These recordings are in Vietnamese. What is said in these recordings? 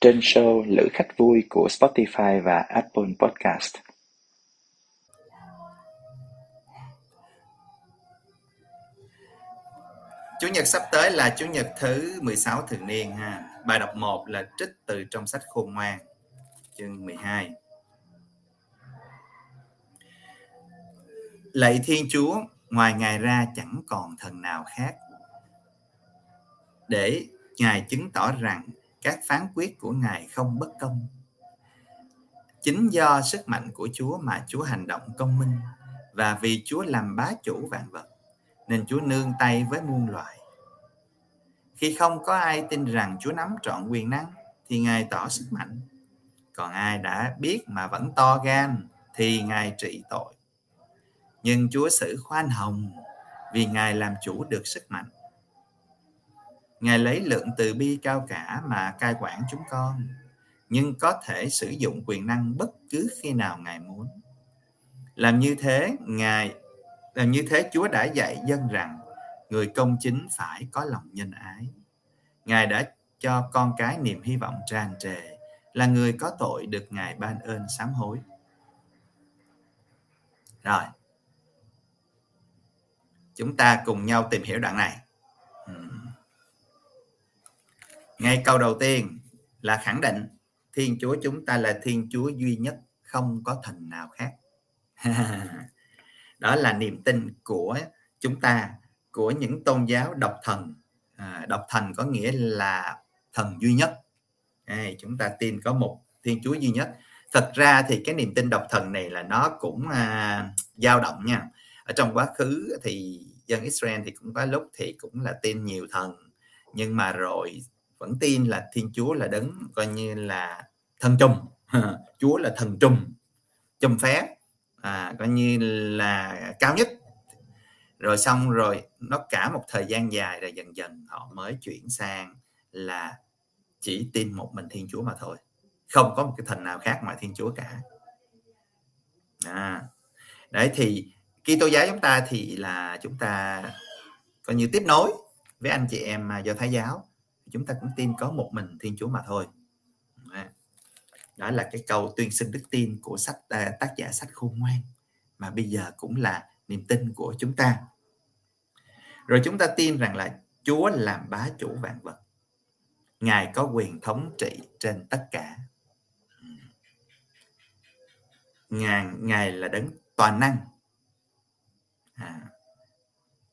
trên show Lữ khách vui của Spotify và Apple Podcast. Chủ nhật sắp tới là Chủ nhật thứ 16 thường niên ha. Bài đọc 1 là trích từ trong sách Khôn Ngoan, chương 12. Lạy Thiên Chúa, ngoài Ngài ra chẳng còn thần nào khác. Để Ngài chứng tỏ rằng các phán quyết của Ngài không bất công. Chính do sức mạnh của Chúa mà Chúa hành động công minh, và vì Chúa làm bá chủ vạn vật, nên Chúa nương tay với muôn loài. Khi không có ai tin rằng Chúa nắm trọn quyền năng, thì Ngài tỏ sức mạnh. Còn ai đã biết mà vẫn to gan, thì Ngài trị tội. Nhưng Chúa xử khoan hồng, vì Ngài làm chủ được sức mạnh Ngài lấy lượng từ bi cao cả mà cai quản chúng con, nhưng có thể sử dụng quyền năng bất cứ khi nào Ngài muốn. Làm như thế, Ngài làm như thế Chúa đã dạy dân rằng người công chính phải có lòng nhân ái. Ngài đã cho con cái niềm hy vọng tràn trề là người có tội được Ngài ban ơn sám hối. Rồi. Chúng ta cùng nhau tìm hiểu đoạn này ngay câu đầu tiên là khẳng định thiên chúa chúng ta là thiên chúa duy nhất không có thần nào khác. Đó là niềm tin của chúng ta của những tôn giáo độc thần. À, độc thần có nghĩa là thần duy nhất. À, chúng ta tin có một thiên chúa duy nhất. Thật ra thì cái niềm tin độc thần này là nó cũng à, dao động nha. Ở trong quá khứ thì dân Israel thì cũng có lúc thì cũng là tin nhiều thần nhưng mà rồi vẫn tin là thiên chúa là đấng coi như là thần trùng chúa là thần trùng trùm phép à, coi như là cao nhất. Rồi xong rồi nó cả một thời gian dài rồi dần dần họ mới chuyển sang là chỉ tin một mình thiên chúa mà thôi. Không có một cái thần nào khác ngoài thiên chúa cả. À, đấy thì khi tô giáo chúng ta thì là chúng ta coi như tiếp nối với anh chị em à, do thái giáo chúng ta cũng tin có một mình thiên chúa mà thôi. À, đó là cái câu tuyên xưng đức tin của sách à, tác giả sách khôn ngoan mà bây giờ cũng là niềm tin của chúng ta. Rồi chúng ta tin rằng là chúa làm bá chủ vạn vật. Ngài có quyền thống trị trên tất cả. Ngài ngài là đấng toàn năng. À,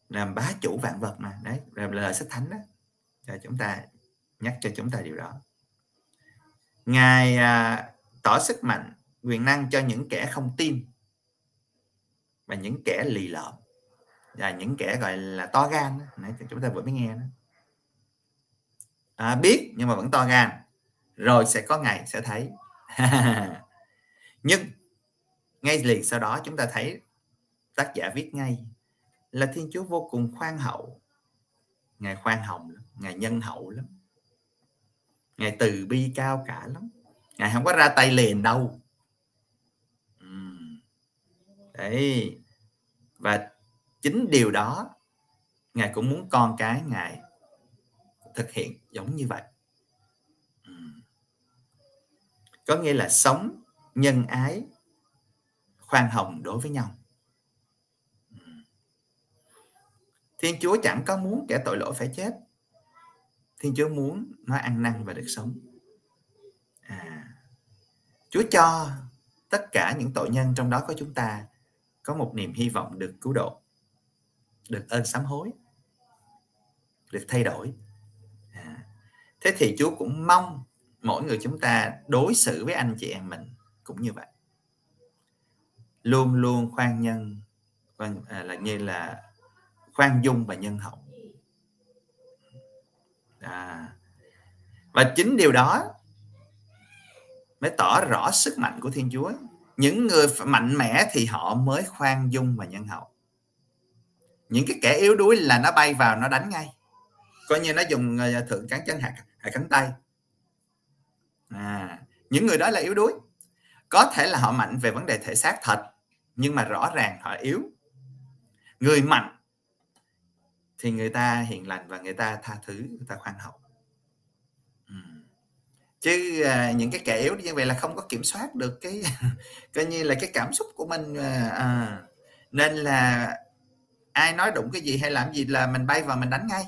làm bá chủ vạn vật mà. Đấy là lời sách thánh đó cho chúng ta nhắc cho chúng ta điều đó. Ngài à, tỏ sức mạnh quyền năng cho những kẻ không tin và những kẻ lì lợm. Và những kẻ gọi là to gan nãy chúng ta vừa mới nghe đó. À, biết nhưng mà vẫn to gan rồi sẽ có ngày sẽ thấy. Nhưng ngay liền sau đó chúng ta thấy tác giả viết ngay là thiên chúa vô cùng khoan hậu ngài khoan hồng lắm, ngài nhân hậu lắm. Ngài từ bi cao cả lắm. Ngài không có ra tay liền đâu. Đấy. Và chính điều đó, ngài cũng muốn con cái ngài thực hiện giống như vậy. Có nghĩa là sống nhân ái, khoan hồng đối với nhau. Thiên Chúa chẳng có muốn kẻ tội lỗi phải chết. Thiên Chúa muốn nó ăn năn và được sống. À, Chúa cho tất cả những tội nhân trong đó có chúng ta có một niềm hy vọng được cứu độ, được ơn sám hối, được thay đổi. À, thế thì Chúa cũng mong mỗi người chúng ta đối xử với anh chị em mình cũng như vậy luôn luôn khoan nhân à, là như là khoan dung và nhân hậu. À. và chính điều đó mới tỏ rõ sức mạnh của thiên chúa. Những người mạnh mẽ thì họ mới khoan dung và nhân hậu. Những cái kẻ yếu đuối là nó bay vào nó đánh ngay. Coi như nó dùng ờ, thượng cán chân hạt hạt cánh tay. À, những người đó là yếu đuối. Có thể là họ mạnh về vấn đề thể xác thật nhưng mà rõ ràng họ yếu. Người mạnh thì người ta hiền lành và người ta tha thứ người ta khoan hậu. Chứ à, những cái kẻ yếu như vậy là không có kiểm soát được cái coi như là cái cảm xúc của mình à, à, nên là ai nói đụng cái gì hay làm gì là mình bay vào mình đánh ngay.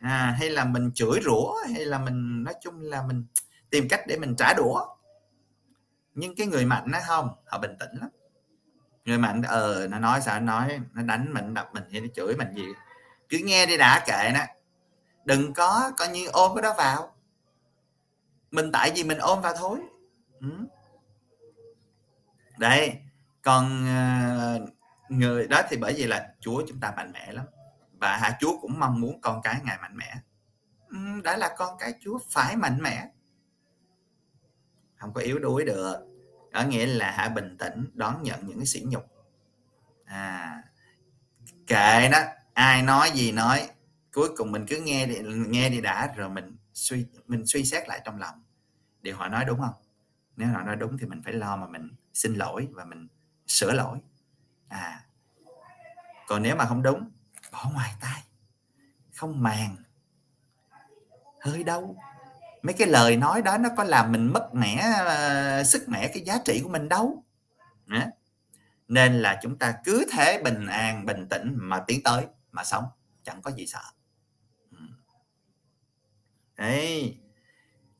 À, hay là mình chửi rủa hay là mình nói chung là mình tìm cách để mình trả đũa. Nhưng cái người mạnh nó không họ bình tĩnh lắm. Người mạnh ờ nó nói sao? Nó nói nó đánh mình đập mình hay nó chửi mình gì? Cứ nghe đi đã kệ nó đừng có coi như ôm cái đó vào. Mình tại vì mình ôm vào thôi. Ừ. đây còn ờ, người đó thì bởi vì là chúa chúng ta mạnh mẽ lắm. Và hạ chúa cũng mong muốn con cái ngài mạnh mẽ. Ừ, đã là con cái chúa phải mạnh mẽ. Không có yếu đuối được. Có nghĩa là hạ bình tĩnh đón nhận những cái sỉ nhục. À kệ đó ai nói gì nói cuối cùng mình cứ nghe đi nghe đi đã rồi mình suy mình suy xét lại trong lòng. Điều họ nói đúng không? Nếu họ nói đúng thì mình phải lo mà mình xin lỗi và mình sửa lỗi. À còn nếu mà không đúng bỏ ngoài tai, không màng. Hơi đâu mấy cái lời nói đó nó có làm mình mất mẻ uh, sức mẻ cái giá trị của mình đâu. Nên là chúng ta cứ thế bình an bình tĩnh mà tiến tới mà sống chẳng có gì sợ. Ừ. Đấy.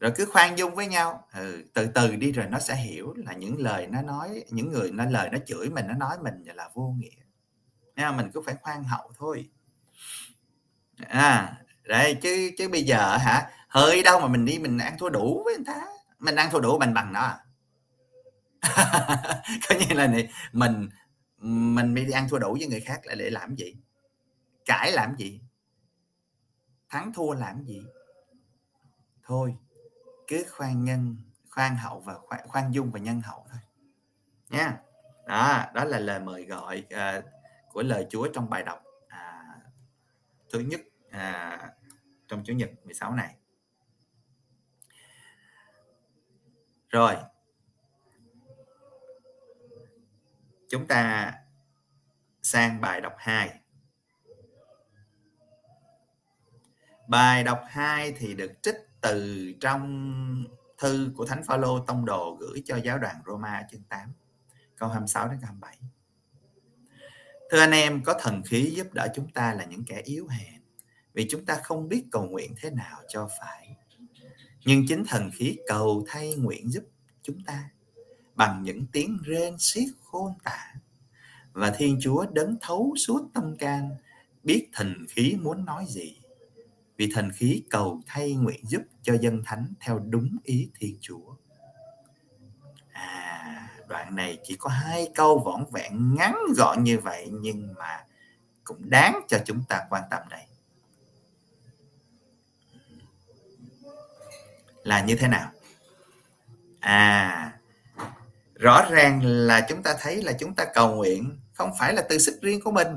Rồi cứ khoan dung với nhau. Ừ, từ từ đi rồi nó sẽ hiểu là những lời nó nói những người nó lời nó chửi mình nó nói mình là vô nghĩa. Nha, mình cứ phải khoan hậu thôi. À đây chứ chứ bây giờ hả? Hơi đâu mà mình đi mình ăn thua đủ với người ta. Mình ăn thua đủ mình bằng nó à? Có như là này mình mình đi ăn thua đủ với người khác là để làm gì? Cãi làm gì? Thắng thua làm gì? Thôi cứ khoan nhân khoan hậu và khoan, khoan dung và nhân hậu thôi. Nha. Đó đó là lời mời gọi uh, của lời Chúa trong bài đọc à, thứ nhất à, trong chủ nhật 16 này. Rồi. Chúng ta sang bài đọc 2 bài đọc 2 thì được trích từ trong thư của Thánh Phaolô tông đồ gửi cho giáo đoàn Roma chương 8 câu 26 đến câu 27 Thưa anh em, có thần khí giúp đỡ chúng ta là những kẻ yếu hèn vì chúng ta không biết cầu nguyện thế nào cho phải. Nhưng chính thần khí cầu thay nguyện giúp chúng ta bằng những tiếng rên xiết khôn tả. Và Thiên Chúa đấng thấu suốt tâm can, biết thần khí muốn nói gì vì thần khí cầu thay nguyện giúp cho dân thánh theo đúng ý Thiên Chúa. À, đoạn này chỉ có hai câu vỏn vẹn ngắn gọn như vậy nhưng mà cũng đáng cho chúng ta quan tâm đây. Là như thế nào? À, rõ ràng là chúng ta thấy là chúng ta cầu nguyện không phải là từ sức riêng của mình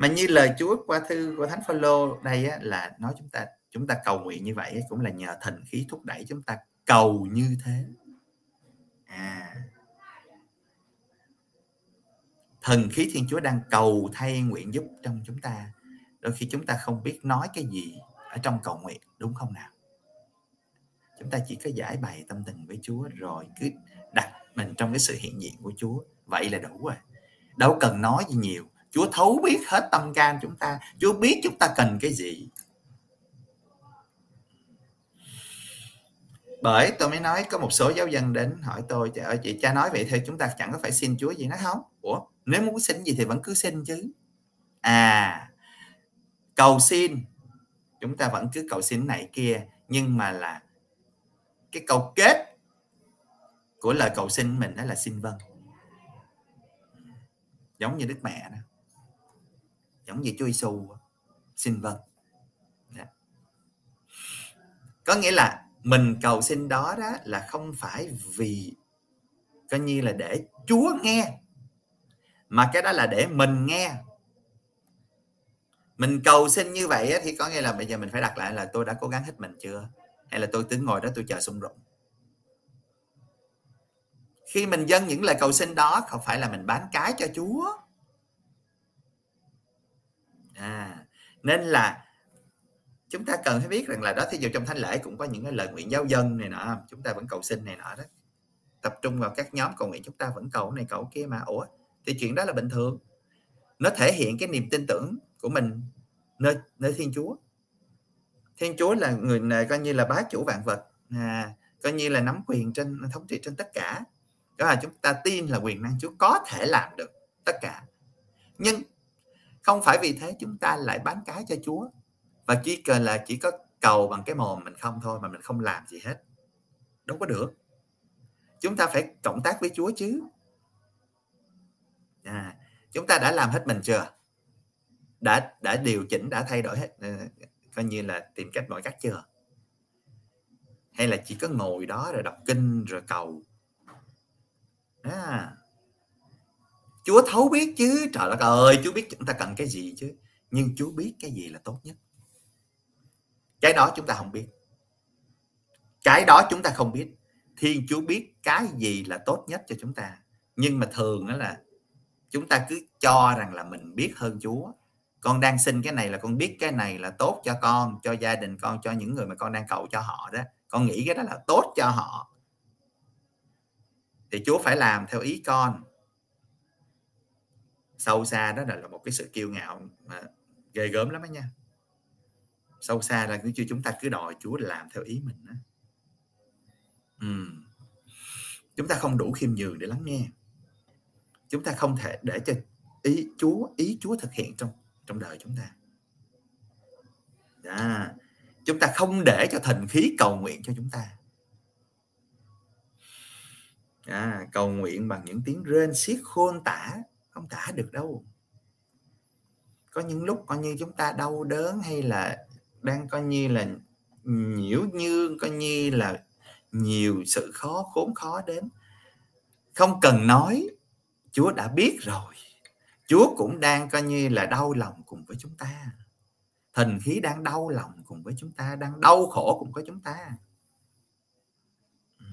mà như lời Chúa qua thư của Thánh Phaolô đây á, là nói chúng ta chúng ta cầu nguyện như vậy cũng là nhờ thần khí thúc đẩy chúng ta cầu như thế. À. Thần khí thiên chúa đang cầu thay nguyện giúp trong chúng ta. Đôi khi chúng ta không biết nói cái gì ở trong cầu nguyện đúng không nào? Chúng ta chỉ có giải bày tâm tình với chúa rồi cứ đặt mình trong cái sự hiện diện của chúa. Vậy là đủ rồi. Đâu cần nói gì nhiều. Chúa thấu biết hết tâm can chúng ta. Chúa biết chúng ta cần cái gì. Bởi tôi mới nói có một số giáo dân đến hỏi tôi trời ơi chị cha nói vậy thôi chúng ta chẳng có phải xin Chúa gì nó không? Ủa nếu muốn xin gì thì vẫn cứ xin chứ. À cầu xin. Chúng ta vẫn cứ cầu xin này kia nhưng mà là cái câu kết của lời cầu xin mình đó là xin vâng. Giống như đức mẹ đó giống như Chúa Giêsu xin vâng. Đó. Có nghĩa là mình cầu xin đó đó là không phải vì coi như là để Chúa nghe, mà cái đó là để mình nghe. Mình cầu xin như vậy thì có nghĩa là bây giờ mình phải đặt lại là tôi đã cố gắng hết mình chưa? Hay là tôi tính ngồi đó tôi chờ sung rụng khi mình dâng những lời cầu xin đó, không phải là mình bán cái cho Chúa à nên là chúng ta cần phải biết rằng là đó thí dụ trong thánh lễ cũng có những cái lời nguyện giáo dân này nọ chúng ta vẫn cầu xin này nọ đó. Tập trung vào các nhóm cầu nguyện chúng ta vẫn cầu này cầu kia mà ủa thì chuyện đó là bình thường. Nó thể hiện cái niềm tin tưởng của mình nơi nơi thiên chúa. Thiên chúa là người này coi như là bá chủ vạn vật à, coi như là nắm quyền trên thống trị trên tất cả. Đó là chúng ta tin là quyền năng chúa có thể làm được tất cả. Nhưng không phải vì thế chúng ta lại bán cái cho chúa. Và chỉ cần là chỉ có cầu bằng cái mồm mình không thôi mà mình không làm gì hết. Đâu có được. Chúng ta phải cộng tác với chúa chứ. À, chúng ta đã làm hết mình chưa? Đã đã điều chỉnh đã thay đổi hết ờ, coi như là tìm cách mọi cách chưa? Hay là chỉ có ngồi đó rồi đọc kinh rồi cầu? À, Chúa thấu biết chứ. Trời đất ơi, Chúa biết chúng ta cần cái gì chứ. Nhưng Chúa biết cái gì là tốt nhất. Cái đó chúng ta không biết. Cái đó chúng ta không biết. Thiên chúa biết cái gì là tốt nhất cho chúng ta. Nhưng mà thường đó là chúng ta cứ cho rằng là mình biết hơn chúa. Con đang xin cái này là con biết cái này là tốt cho con, cho gia đình con, cho những người mà con đang cầu cho họ đó. Con nghĩ cái đó là tốt cho họ. Thì chúa phải làm theo ý con sâu xa đó là một cái sự kiêu ngạo mà ghê gớm lắm đó nha sâu xa là cứ chúng ta cứ đòi Chúa làm theo ý mình đó. Ừ. chúng ta không đủ khiêm nhường để lắng nghe chúng ta không thể để cho ý Chúa ý Chúa thực hiện trong trong đời chúng ta đó. chúng ta không để cho thần khí cầu nguyện cho chúng ta à, cầu nguyện bằng những tiếng rên xiết khôn tả không tả được đâu. Có những lúc coi như chúng ta đau đớn hay là đang coi như là nhiễu như coi như là nhiều sự khó, khốn khó đến. Không cần nói, chúa đã biết rồi. Chúa cũng đang coi như là đau lòng cùng với chúng ta. Thần khí đang đau lòng cùng với chúng ta, đang đau khổ cùng với chúng ta. Ừ.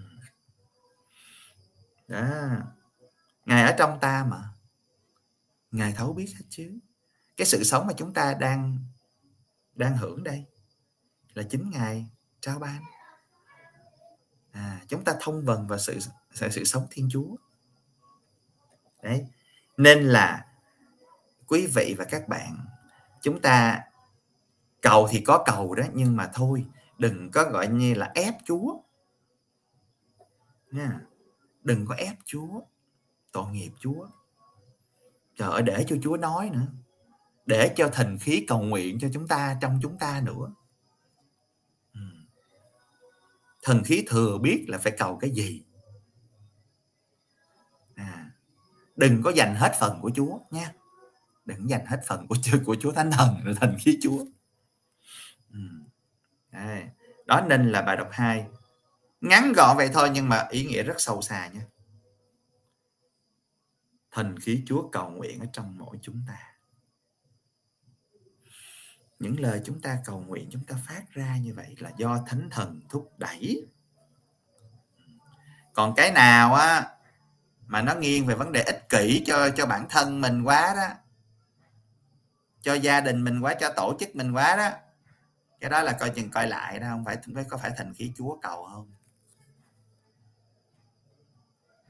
Đó. Ngài ở trong ta mà ngài thấu biết hết chứ. Cái sự sống mà chúng ta đang đang hưởng đây là chính ngài trao ban. À, chúng ta thông vần vào sự sự, sự sống thiên chúa. Đấy. Nên là quý vị và các bạn chúng ta cầu thì có cầu đó nhưng mà thôi đừng có gọi như là ép chúa. Nha. Đừng có ép chúa tội nghiệp chúa trời ơi để cho chúa nói nữa. Để cho thần khí cầu nguyện cho chúng ta trong chúng ta nữa. Ừ. Thần khí thừa biết là phải cầu cái gì? À, đừng có dành hết phần của chúa nha. Đừng dành hết phần của chúa của chúa thánh thần rồi thần khí chúa. Ừ. đó nên là bài đọc 2 ngắn gọn vậy thôi nhưng mà ý nghĩa rất sâu xa nha thần khí chúa cầu nguyện ở trong mỗi chúng ta. Những lời chúng ta cầu nguyện, chúng ta phát ra như vậy là do thánh thần thúc đẩy. Còn cái nào á mà nó nghiêng về vấn đề ích kỷ cho cho bản thân mình quá đó, cho gia đình mình quá, cho tổ chức mình quá đó, cái đó là coi chừng coi lại đó, không phải phải có phải thành khí chúa cầu không?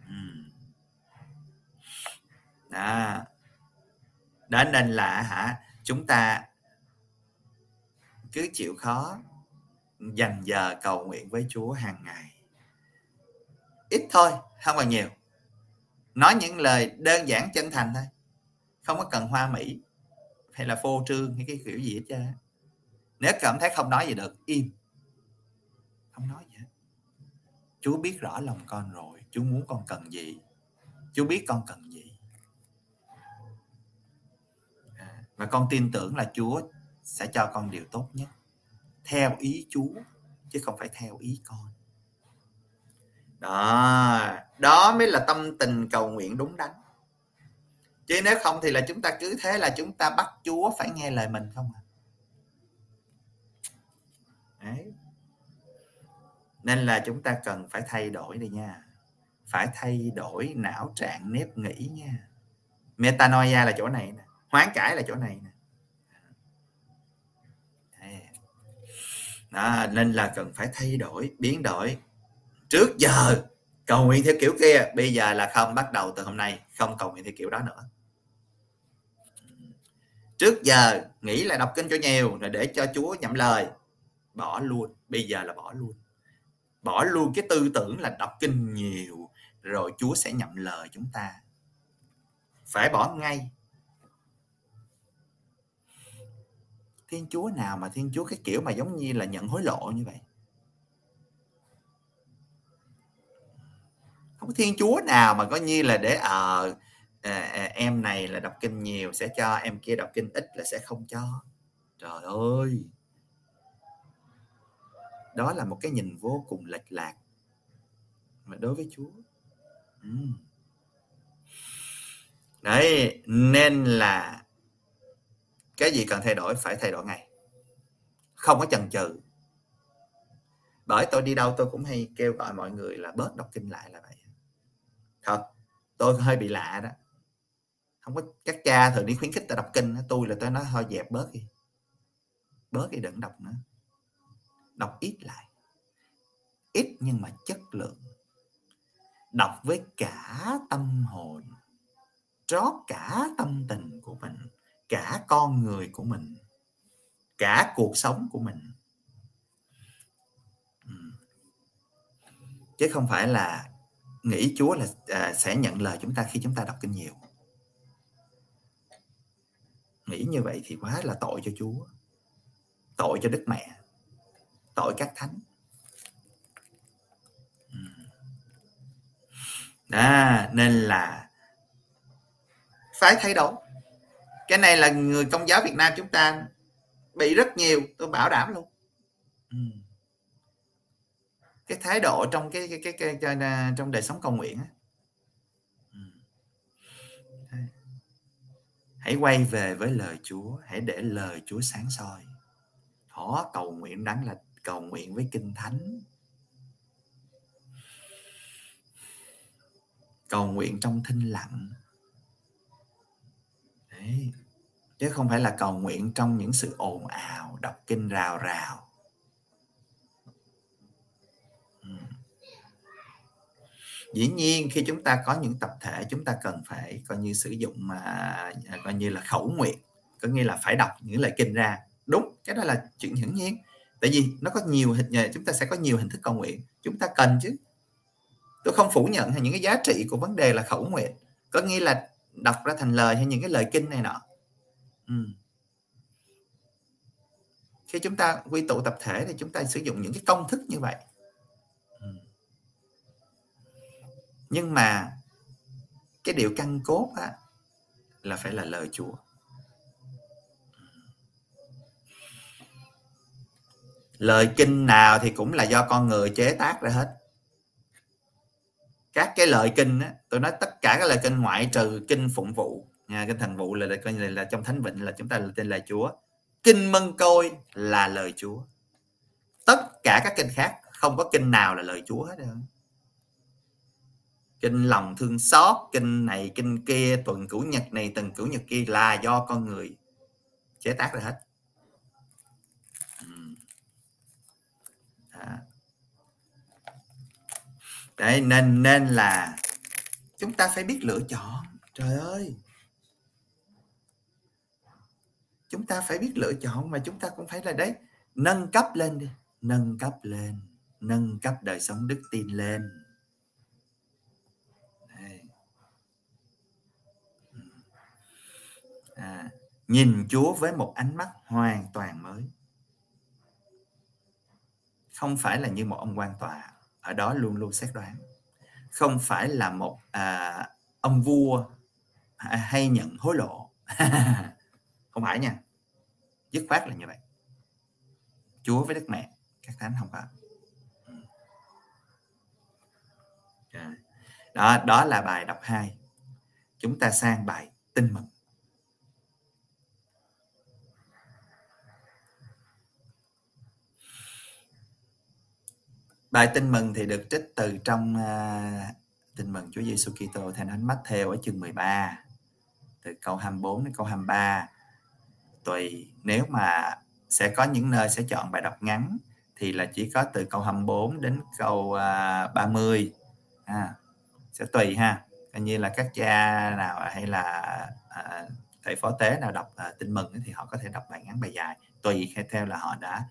Ừ. À. đó đó nên là hả? Chúng ta cứ chịu khó dành giờ cầu nguyện với Chúa hàng ngày. Ít thôi, không còn nhiều. Nói những lời đơn giản chân thành thôi. Không có cần hoa mỹ hay là phô trương hay cái kiểu gì hết trơn nếu cảm thấy không nói gì được, im. Không nói gì hết. Chúa biết rõ lòng con rồi. Chúa muốn con cần gì. Chúa biết con cần và con tin tưởng là Chúa sẽ cho con điều tốt nhất. Theo ý Chúa, chứ không phải theo ý con. Đó đó mới là tâm tình cầu nguyện đúng đắn. Chứ nếu không thì là chúng ta cứ thế là chúng ta bắt chúa phải nghe lời mình không à? Đấy. nên là chúng ta cần phải thay đổi đi nha. Phải thay đổi não trạng, nếp nghĩ nha. Metanoia là chỗ này nè hoán cải là chỗ này nè. À. Đó, nên là cần phải thay đổi biến đổi. Trước giờ cầu nguyện theo kiểu kia bây giờ là không bắt đầu từ hôm nay không cầu nguyện theo kiểu đó nữa. Trước giờ nghĩ là đọc kinh cho nhiều rồi để cho chúa nhậm lời. Bỏ luôn bây giờ là bỏ luôn. Bỏ luôn cái tư tưởng là đọc kinh nhiều rồi chúa sẽ nhậm lời chúng ta. Phải bỏ ngay. Thiên chúa nào mà thiên chúa cái kiểu mà giống như là nhận hối lộ như vậy? Không có thiên chúa nào mà coi như là để ờ à, à, em này là đọc kinh nhiều sẽ cho em kia đọc kinh ít là sẽ không cho. Trời ơi! Đó là một cái nhìn vô cùng lệch lạc mà đối với chúa. Ừ. đấy nên là cái gì cần thay đổi, phải thay đổi ngay. Không có chần chừ. Bởi tôi đi đâu tôi cũng hay kêu gọi mọi người là bớt đọc kinh lại là vậy. Thật, tôi hơi bị lạ đó. Không có, các cha thường đi khuyến khích ta đọc kinh tôi là tôi nói thôi dẹp bớt đi. Bớt đi đừng đọc nữa. Đọc ít lại. Ít nhưng mà chất lượng. Đọc với cả tâm hồn. Trót cả tâm tình của mình cả con người của mình cả cuộc sống của mình. Chứ không phải là nghĩ Chúa là à, sẽ nhận lời chúng ta khi chúng ta đọc kinh nhiều. Nghĩ như vậy thì quá là tội cho Chúa tội cho Đức Mẹ tội các thánh. À, nên là phải thay đổi cái này là người công giáo Việt Nam chúng ta bị rất nhiều tôi bảo đảm luôn. Ừ. cái thái độ trong cái cái cái, cái, cái, trong đời sống cầu nguyện ừ. hãy quay về với lời Chúa hãy để lời Chúa sáng soi. Họ cầu nguyện đáng là cầu nguyện với kinh thánh. Cầu nguyện trong thinh lặng Đấy. chứ không phải là cầu nguyện trong những sự ồn ào, đọc kinh rào rào. Ừ. dĩ nhiên, khi chúng ta có những tập thể, chúng ta cần phải coi như sử dụng mà coi như là khẩu nguyện, có nghĩa là phải đọc những lời kinh ra. Đúng, cái đó là chuyện hiển nhiên. Tại vì nó có nhiều hình à, chúng ta sẽ có nhiều hình thức cầu nguyện. Chúng ta cần chứ. Tôi không phủ nhận hay những cái giá trị của vấn đề là khẩu nguyện. Có nghĩa là đọc ra thành lời hay những cái lời kinh này nọ ừ. khi chúng ta quy tụ tập thể thì chúng ta sử dụng những cái công thức như vậy ừ. nhưng mà cái điều căn cốt á, là phải là lời Chúa lời kinh nào thì cũng là do con người chế tác ra hết các cái lợi kinh á, tôi nói tất cả các lợi kinh ngoại trừ kinh phụng vụ. Nha kinh thần vụ là coi như là, là trong thánh vịnh là chúng ta là tên là chúa. Kinh mân côi là lời chúa. Tất cả các kinh khác không có kinh nào là lời chúa hết đâu kinh lòng thương xót kinh này kinh kia tuần cửu nhật này tuần cửu nhật kia là do con người chế tác ra hết. Đấy nên nên là chúng ta phải biết lựa chọn. Trời ơi! Chúng ta phải biết lựa chọn mà chúng ta cũng phải là đấy nâng cấp lên đi. Nâng cấp lên nâng cấp đời sống đức tin lên. À, nhìn Chúa với một ánh mắt hoàn toàn mới. Không phải là như một ông quan tòa ở đó luôn luôn xét đoán. Không phải là một à, ông vua à, hay nhận hối lộ. Không phải nha. Dứt khoát là như vậy. Chúa với đức mẹ các thánh không phải. Đó đó là bài đọc 2 chúng ta sang bài tin mừng. Bài tin mừng thì được trích từ trong uh, tin mừng Chúa Giêsu Kitô theo Thánh Matthew ở chương 13 từ câu 24 đến câu 23 tùy nếu mà sẽ có những nơi sẽ chọn bài đọc ngắn thì là chỉ có từ câu 24 đến câu uh, 30 ha sẽ tùy ha. Coi như là các cha nào hay là uh, thầy phó tế nào đọc uh, tin mừng thì họ có thể đọc bài ngắn bài dài tùy theo là họ đã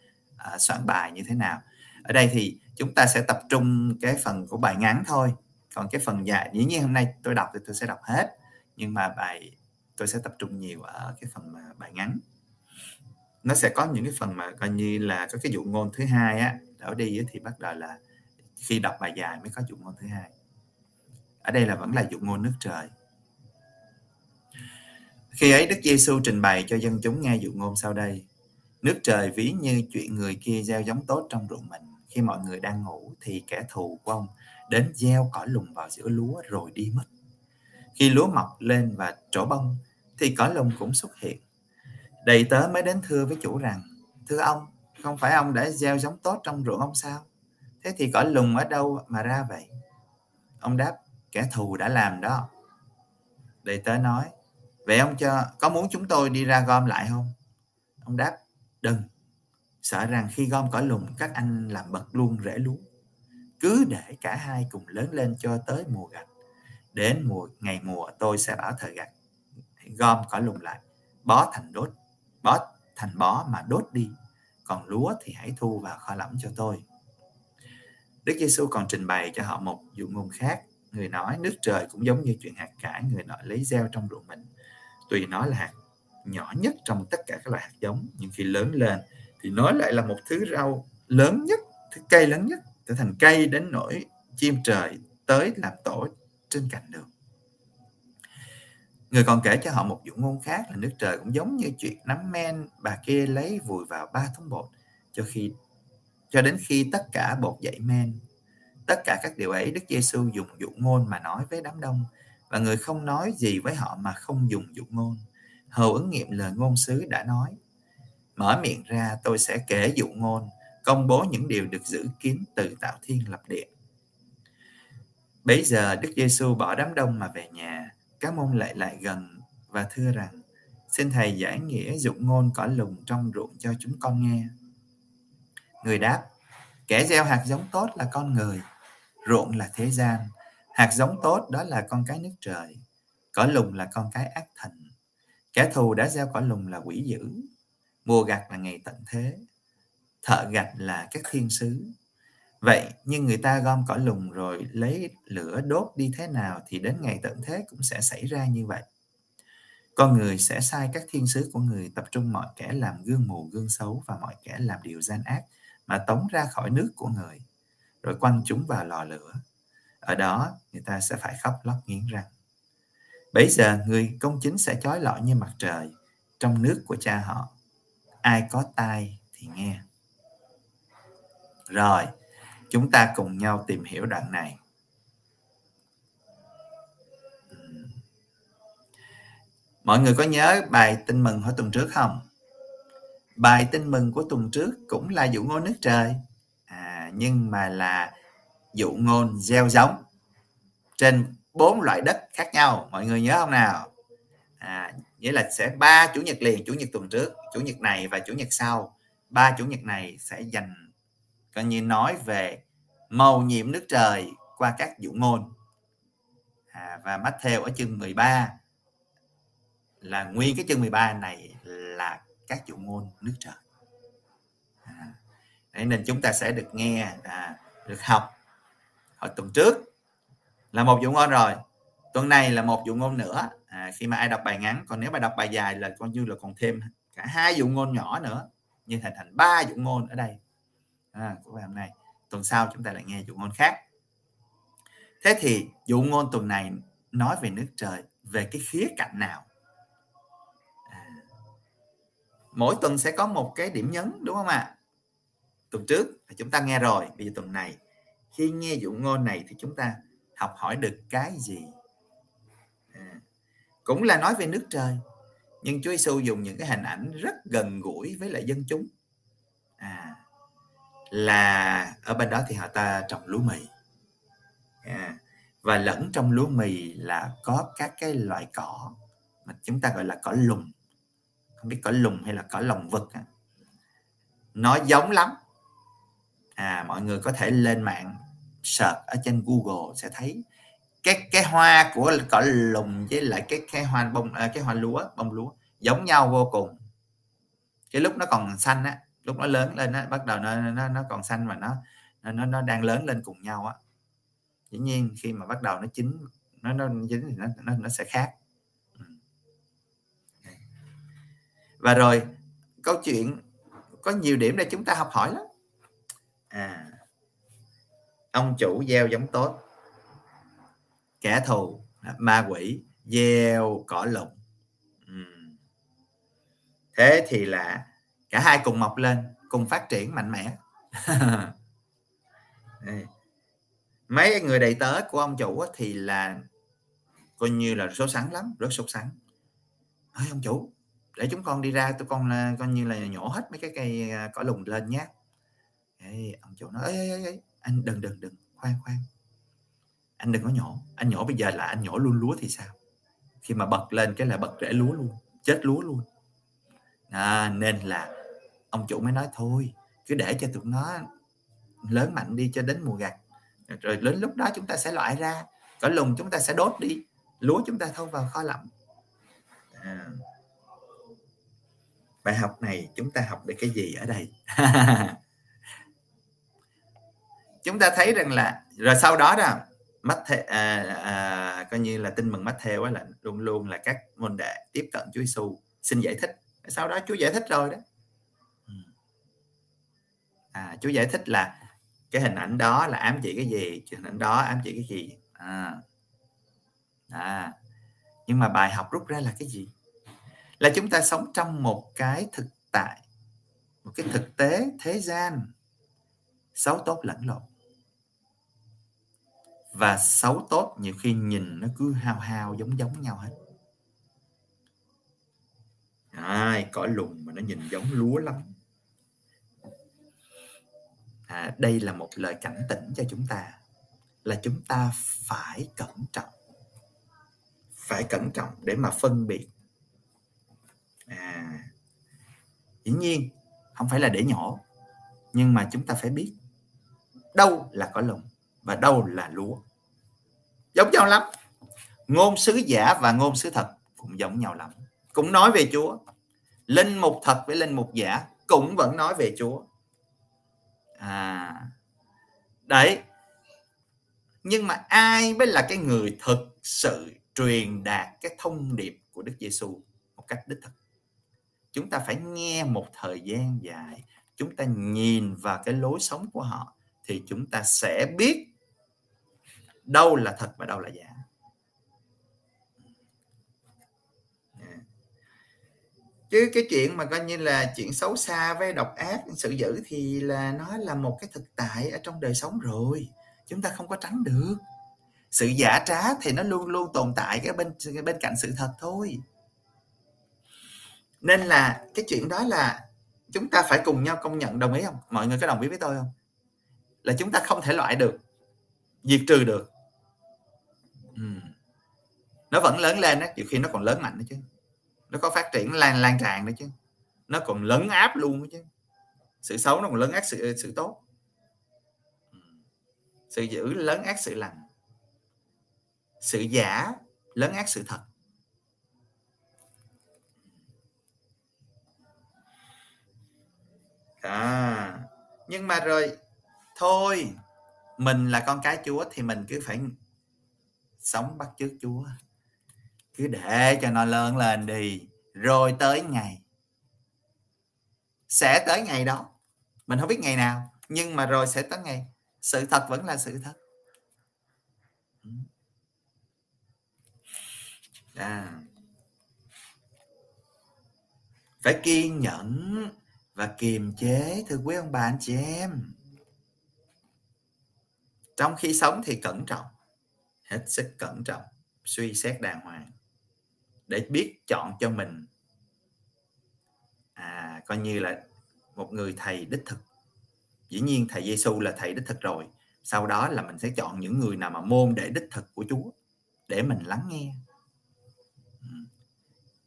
uh, soạn bài như thế nào ở đây thì chúng ta sẽ tập trung cái phần của bài ngắn thôi. Còn cái phần dài, dĩ nhiên hôm nay tôi đọc thì tôi sẽ đọc hết, nhưng mà bài, tôi sẽ tập trung nhiều ở cái phần mà bài ngắn. Nó sẽ có những cái phần mà coi như là có cái dụ ngôn thứ hai á ở đi thì bắt đầu là khi đọc bài dài mới có dụ ngôn thứ hai. Ở đây là vẫn là dụ ngôn nước trời. Khi ấy Đức Giêsu trình bày cho dân chúng nghe dụ ngôn sau đây. Nước trời ví như chuyện người kia gieo giống tốt trong ruộng mình khi mọi người đang ngủ thì kẻ thù của ông đến gieo cỏ lùng vào giữa lúa rồi đi mất. Khi lúa mọc lên và trổ bông thì cỏ lùng cũng xuất hiện. Đầy tớ mới đến thưa với chủ rằng, thưa ông, không phải ông đã gieo giống tốt trong ruộng ông sao? Thế thì cỏ lùng ở đâu mà ra vậy? Ông đáp, kẻ thù đã làm đó. Đầy tớ nói, vậy ông cho, có muốn chúng tôi đi ra gom lại không? Ông đáp, đừng sợ rằng khi gom cỏ lùng, các anh làm bật luôn rễ lúa. Cứ để cả hai cùng lớn lên cho tới mùa gặt. Đến mùa, ngày mùa, tôi sẽ bảo thời gặt, gom cỏ lùng lại, bó thành đốt, bó thành bó mà đốt đi. Còn lúa thì hãy thu vào kho lẫm cho tôi. Đức Giêsu còn trình bày cho họ một dụ ngôn khác. Người nói, nước trời cũng giống như chuyện hạt cải, người nọ lấy gieo trong ruộng mình. Tuy nó là hạt nhỏ nhất trong tất cả các loại hạt giống, nhưng khi lớn lên thì nó lại là một thứ rau lớn nhất, thứ cây lớn nhất, trở thành cây đến nỗi chim trời tới làm tổ trên cành đường. Người còn kể cho họ một dụ ngôn khác là nước trời cũng giống như chuyện nắm men, bà kia lấy vùi vào ba thúng bột, cho khi, cho đến khi tất cả bột dậy men. Tất cả các điều ấy Đức Giêsu dùng dụ ngôn mà nói với đám đông, và người không nói gì với họ mà không dùng dụ ngôn. Hầu ứng nghiệm lời ngôn sứ đã nói mở miệng ra, tôi sẽ kể dụ ngôn, công bố những điều được giữ kín từ tạo thiên lập địa. Bấy giờ Đức Giêsu bỏ đám đông mà về nhà, các môn lại lại gần và thưa rằng, xin thầy giải nghĩa dụ ngôn cỏ lùng trong ruộng cho chúng con nghe. Người đáp, kẻ gieo hạt giống tốt là con người, ruộng là thế gian, hạt giống tốt đó là con cái nước trời cỏ lùng là con cái ác thần, kẻ thù đã gieo cỏ lùng là quỷ dữ mùa gặt là ngày tận thế, thợ gặt là các thiên sứ. Vậy nhưng người ta gom cỏ lùng rồi lấy lửa đốt đi thế nào thì đến ngày tận thế cũng sẽ xảy ra như vậy. Con người sẽ sai các thiên sứ của người tập trung mọi kẻ làm gương mù, gương xấu và mọi kẻ làm điều gian ác mà tống ra khỏi nước của người, rồi quăng chúng vào lò lửa. Ở đó, người ta sẽ phải khóc lóc nghiến răng. Bấy giờ người công chính sẽ chói lọi như mặt trời trong nước của cha họ ai có tai thì nghe. Rồi chúng ta cùng nhau tìm hiểu đoạn này. Mọi người có nhớ bài tin mừng hồi tuần trước không? Bài tin mừng của tuần trước cũng là dụ ngôn nước trời. À, nhưng mà là dụ ngôn gieo giống trên bốn loại đất khác nhau. Mọi người nhớ không nào? À, nghĩa là sẽ ba chủ nhật liền chủ nhật tuần trước chủ nhật này và chủ nhật sau. Ba chủ nhật này sẽ dành coi như nói về màu nhiệm nước trời qua các dụ ngôn à, và Matthew ở chương 13 là nguyên cái chương 13 này là các dụ ngôn nước trời. À, nên chúng ta sẽ được nghe à, được học hồi tuần trước. Là một dụ ngôn rồi. Tuần này là một dụ ngôn nữa. À, khi mà ai đọc bài ngắn còn nếu mà đọc bài dài là coi như là còn thêm cả hai dụng ngôn nhỏ nữa như thành thành ba dụng ngôn ở đây. À, của ngày hôm nay. Tuần sau chúng ta lại nghe dụng ngôn khác. Thế thì dụng ngôn tuần này nói về nước trời về cái khía cạnh nào? À, mỗi tuần sẽ có một cái điểm nhấn đúng không ạ? Tuần trước chúng ta nghe rồi bây giờ tuần này khi nghe dụng ngôn này thì chúng ta học hỏi được cái gì? À, cũng là nói về nước trời nhưng Chúa Giêsu dùng những cái hình ảnh rất gần gũi với lại dân chúng. À, là ở bên đó thì họ ta trồng lúa mì. À, và lẫn trong lúa mì là có các cái loại cỏ mà chúng ta gọi là cỏ lùng không biết cỏ lùng hay là cỏ lồng vực à. nó giống lắm. À mọi người có thể lên mạng search ở trên Google sẽ thấy cái cái hoa của cỏ lùng với lại cái cái hoa bông à, cái hoa lúa bông lúa giống nhau vô cùng. Cái lúc nó còn xanh á lúc nó lớn lên á bắt đầu nó nó nó còn xanh mà nó nó nó đang lớn lên cùng nhau á. Dĩ nhiên khi mà bắt đầu nó chín nó nó chín thì nó nó, nó sẽ khác. Ừ. Và rồi câu chuyện có nhiều điểm để chúng ta học hỏi lắm. À ông chủ gieo giống tốt kẻ thù ma quỷ gieo cỏ lùng thế thì là cả hai cùng mọc lên cùng phát triển mạnh mẽ. Mấy người đầy tớ của ông chủ thì là coi như là số sắn lắm rất sốt sắn ơi ông chủ để chúng con đi ra tụi con là coi như là nhổ hết mấy cái cây à, cỏ lùng lên nhé. Ê, ông chủ nói ê, ê, ê, anh đừng đừng đừng khoan khoan anh đừng có nhổ anh nhổ bây giờ là anh nhổ luôn lúa thì sao? Khi mà bật lên cái là bật rễ lúa luôn chết lúa luôn. À, nên là ông chủ mới nói thôi cứ để cho tụi nó lớn mạnh đi cho đến mùa gặt. Rồi đến lúc đó chúng ta sẽ loại ra cỏ lùng chúng ta sẽ đốt đi lúa chúng ta thâu vào kho lạnh à. bài học này chúng ta học được cái gì ở đây? Chúng ta thấy rằng là rồi sau đó đó mắt thề, à, à, coi như là tin mừng mắt theo là luôn luôn là các môn đệ tiếp cận Chúa Giêsu xin giải thích. Sau đó Chúa giải thích rồi đó. À, Chúa giải thích là cái hình ảnh đó là ám chỉ cái gì hình ảnh đó ám chỉ cái gì? À, à nhưng mà bài học rút ra là cái gì? Là chúng ta sống trong một cái thực tại một cái thực tế thế gian xấu tốt lẫn lộn và xấu tốt nhiều khi nhìn nó cứ hao hao giống giống nhau hết. À, cỏ lùng mà nó nhìn giống lúa lắm. À, đây là một lời cảnh tỉnh cho chúng ta là chúng ta phải cẩn trọng. Phải cẩn trọng để mà phân biệt. À dĩ nhiên không phải là để nhỏ nhưng mà chúng ta phải biết đâu là cỏ lùng và đâu là lúa? Giống nhau lắm. Ngôn sứ giả và ngôn sứ thật cũng giống nhau lắm. Cũng nói về Chúa. Linh mục thật với linh mục giả cũng vẫn nói về Chúa. À đấy. Nhưng mà ai mới là cái người thực sự truyền đạt cái thông điệp của Đức Giêsu một cách đích thực? Chúng ta phải nghe một thời gian dài. Chúng ta nhìn vào cái lối sống của họ thì chúng ta sẽ biết đâu là thật và đâu là giả. Chứ cái chuyện mà coi như là chuyện xấu xa với độc ác, sự dữ thì là nó là một cái thực tại ở trong đời sống rồi. Chúng ta không có tránh được. Sự giả trá thì nó luôn luôn tồn tại cái bên cái bên cạnh sự thật thôi. Nên là cái chuyện đó là chúng ta phải cùng nhau công nhận, đồng ý không? Mọi người có đồng ý với tôi không? Là chúng ta không thể loại được, diệt trừ được ừ. nó vẫn lớn lên đó nhiều khi nó còn lớn mạnh nữa chứ. Nó có phát triển lan lan tràn nữa chứ. Nó còn lấn áp luôn đó chứ. Sự xấu nó còn lấn áp sự sự tốt. Ừ. Sự giữ lấn áp sự lành. Sự giả lấn áp sự thật. À nhưng mà rồi, thôi, mình là con cái chúa thì mình cứ phải sống bắt chước chúa. Cứ để cho nó lớn lên đi, rồi tới ngày. Sẽ tới ngày đó. Mình không biết ngày nào, nhưng mà rồi sẽ tới ngày. Sự thật vẫn là sự thật. À. phải kiên nhẫn và kiềm chế, thưa quý ông bà, anh chị em. Trong khi sống thì cẩn trọng hết sức cẩn trọng, suy xét đàng hoàng, để biết chọn cho mình. À coi như là một người thầy đích thực. Dĩ nhiên thầy Giêsu là thầy đích thực rồi, sau đó là mình sẽ chọn những người nào mà môn để đích thực của Chúa để mình lắng nghe. Ừ.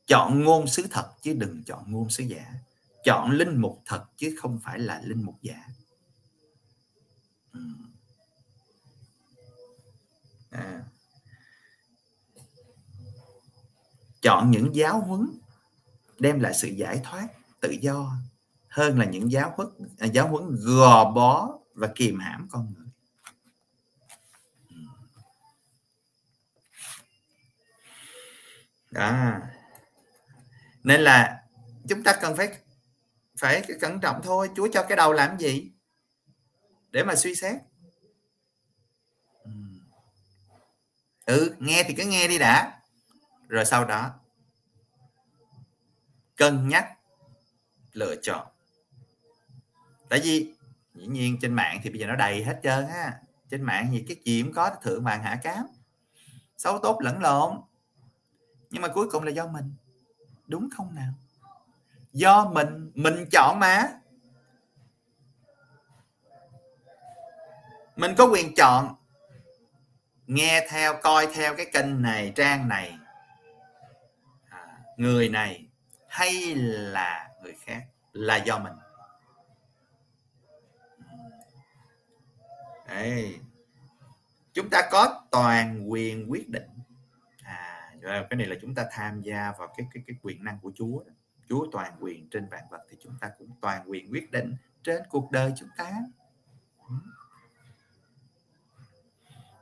Chọn ngôn sứ thật chứ đừng chọn ngôn sứ giả. Chọn linh mục thật chứ không phải là linh mục giả. Ừ à. chọn những giáo huấn, đem lại sự giải thoát, tự do, hơn là những giáo huấn à, giáo huấn gò bó và kìm hãm con người. Đó. Nên là chúng ta cần phải phải cẩn trọng thôi. Chúa cho cái đầu làm gì? Để mà suy xét. Ừ nghe thì cứ nghe đi đã. Rồi sau đó, cân nhắc, lựa chọn. Tại vì, dĩ nhiên trên mạng thì bây giờ nó đầy hết trơn á. Trên mạng thì cái gì cũng có thượng vàng hạ cám xấu tốt, lẫn lộn. Nhưng mà cuối cùng là do mình. Đúng không nào? Do mình mình chọn mà. Mình có quyền chọn nghe theo, coi theo cái kênh này, trang này à, người này hay là người khác là do mình. Ừ. Đấy. chúng ta có toàn quyền quyết định. À, à cái này là chúng ta tham gia vào cái cái cái quyền năng của Chúa Chúa toàn quyền trên vạn vật thì chúng ta cũng toàn quyền quyết định trên cuộc đời chúng ta. Ừ.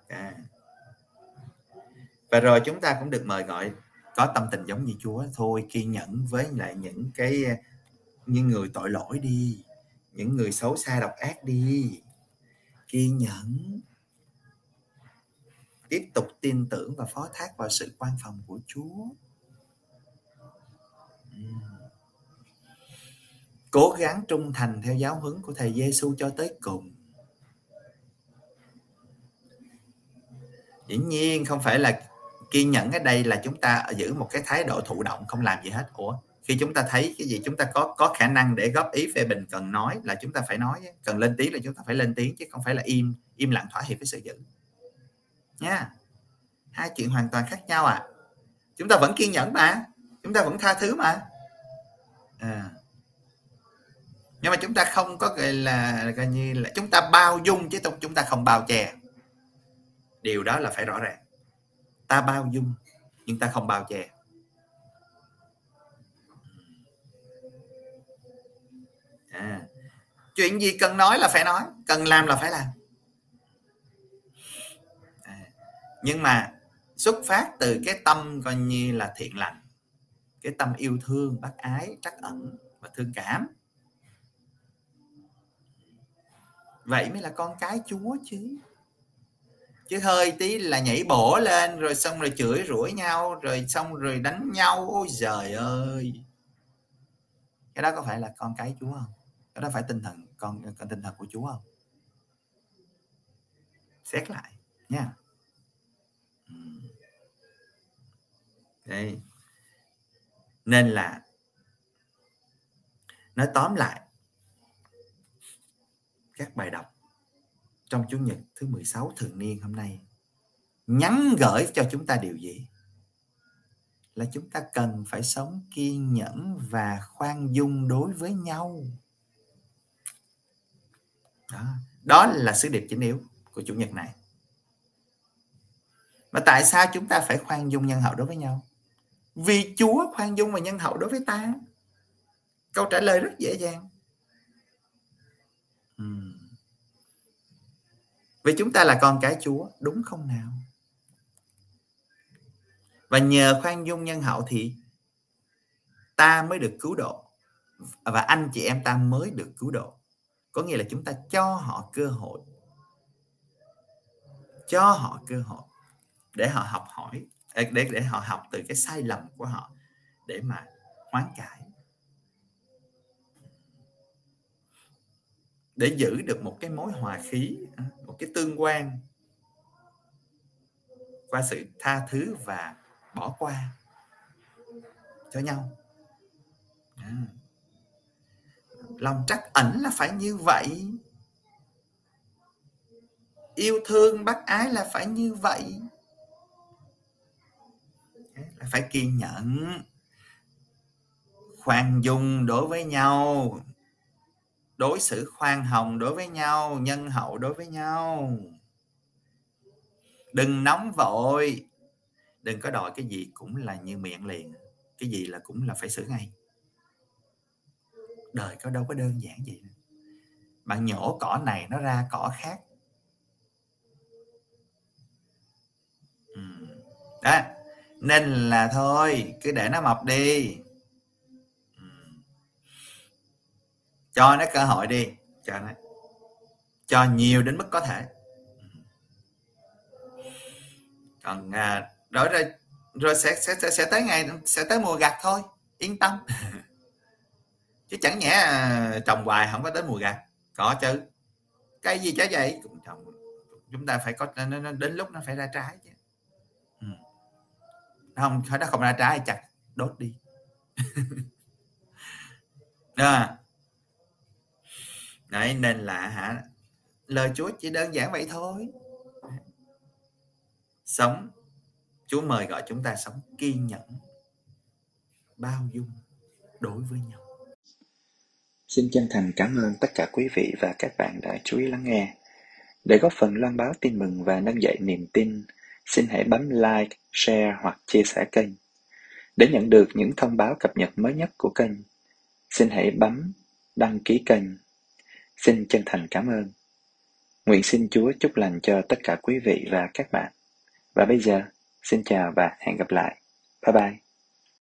À và rồi chúng ta cũng được mời gọi có tâm tình giống như Chúa. Thôi, kiên nhẫn với lại những cái ờ, những người tội lỗi đi, những người xấu xa độc ác đi. Kiên nhẫn. Tiếp tục tin tưởng và phó thác vào sự quan phòng của Chúa. Cố gắng trung thành theo giáo huấn của thầy Giêsu cho tới cùng. Dĩ nhiên không phải là kiên nhẫn ở đây là chúng ta giữ một cái thái độ thụ động, không làm gì hết. Ủa, khi chúng ta thấy cái gì, chúng ta có có khả năng để góp ý phê bình, cần nói là chúng ta phải nói, cần lên tiếng là chúng ta phải lên tiếng, chứ không phải là im im lặng thỏa hiệp với sự giữ. Nha. Hai chuyện hoàn toàn khác nhau à. Chúng ta vẫn kiên nhẫn mà. Chúng ta vẫn tha thứ mà. À. nhưng mà chúng ta không có gọi là, coi như là chúng ta bao dung, chứ chúng ta không bao che. Điều đó là phải rõ ràng ta bao dung nhưng ta không bao che. À, chuyện gì cần nói là phải nói cần làm là phải làm. À, nhưng mà xuất phát từ cái tâm coi như là thiện lành cái tâm yêu thương bác ái trắc ẩn và thương cảm. Vậy mới là con cái chúa chứ chứ hơi tí là nhảy bổ lên rồi xong rồi chửi rủa nhau rồi xong rồi đánh nhau. Ôi giời ơi. Cái đó có phải là con cái chúa không? Cái đó phải tinh thần con, con tinh thần của chúa không? Xét lại nha. Ừ. Đây. Nên là nói tóm lại các bài đọc trong chủ nhật thứ 16 thường niên hôm nay. Nhắn gửi cho chúng ta điều gì? Là chúng ta cần phải sống kiên nhẫn và khoan dung đối với nhau. Đó, đó là sứ điệp chính yếu của chủ nhật này. Mà tại sao chúng ta phải khoan dung nhân hậu đối với nhau? Vì chúa khoan dung và nhân hậu đối với ta. Câu trả lời rất dễ dàng. Vì chúng ta là con cái chúa, đúng không nào? Và nhờ khoan dung nhân hậu thì ta mới được cứu độ. Và anh chị em ta mới được cứu độ. Có nghĩa là chúng ta cho họ cơ hội. Cho họ cơ hội để họ học hỏi, để để họ học từ cái sai lầm của họ để mà hoán cải. Để giữ được một cái mối hòa khí à, một cái tương quan qua sự tha thứ và bỏ qua cho nhau. À. lòng trắc ẩn là phải như vậy. Yêu thương bác ái là phải như vậy. Là phải kiên nhẫn, khoan dung đối với nhau đối xử khoan hồng đối với nhau, nhân hậu đối với nhau. Đừng nóng vội. Đừng có đòi cái gì cũng là như miệng liền. Cái gì là cũng là phải xử ngay. Đời có đâu có đơn giản vậy bạn nhổ cỏ này nó ra cỏ khác. Đó. Nên là thôi, cứ để nó mọc đi. Cho nó cơ hội đi. Cho nó. Cho nhiều đến mức có thể. Còn à, rồi rồi rồi sẽ, sẽ sẽ sẽ tới ngày sẽ tới mùa gặt thôi. Yên tâm. Chứ chẳng nhẽ à, trồng hoài không có tới mùa gặt. Có chứ. Cây gì trái vậy? Cũng trồng. Chúng ta phải có nó, đến lúc nó phải ra trái chứ. Ừ. không nó không ra trái chặt đốt đi. Đó đấy nên là hả lời Chúa chỉ đơn giản vậy thôi sống Chúa mời gọi chúng ta sống kiên nhẫn bao dung đối với nhau Xin chân thành cảm ơn tất cả quý vị và các bạn đã chú ý lắng nghe. Để góp phần loan báo tin mừng và nâng dậy niềm tin, xin hãy bấm like, share hoặc chia sẻ kênh. Để nhận được những thông báo cập nhật mới nhất của kênh, xin hãy bấm đăng ký kênh Xin chân thành cảm ơn. Nguyện xin Chúa chúc lành cho tất cả quý vị và các bạn. Và bây giờ, xin chào và hẹn gặp lại. Bye bye.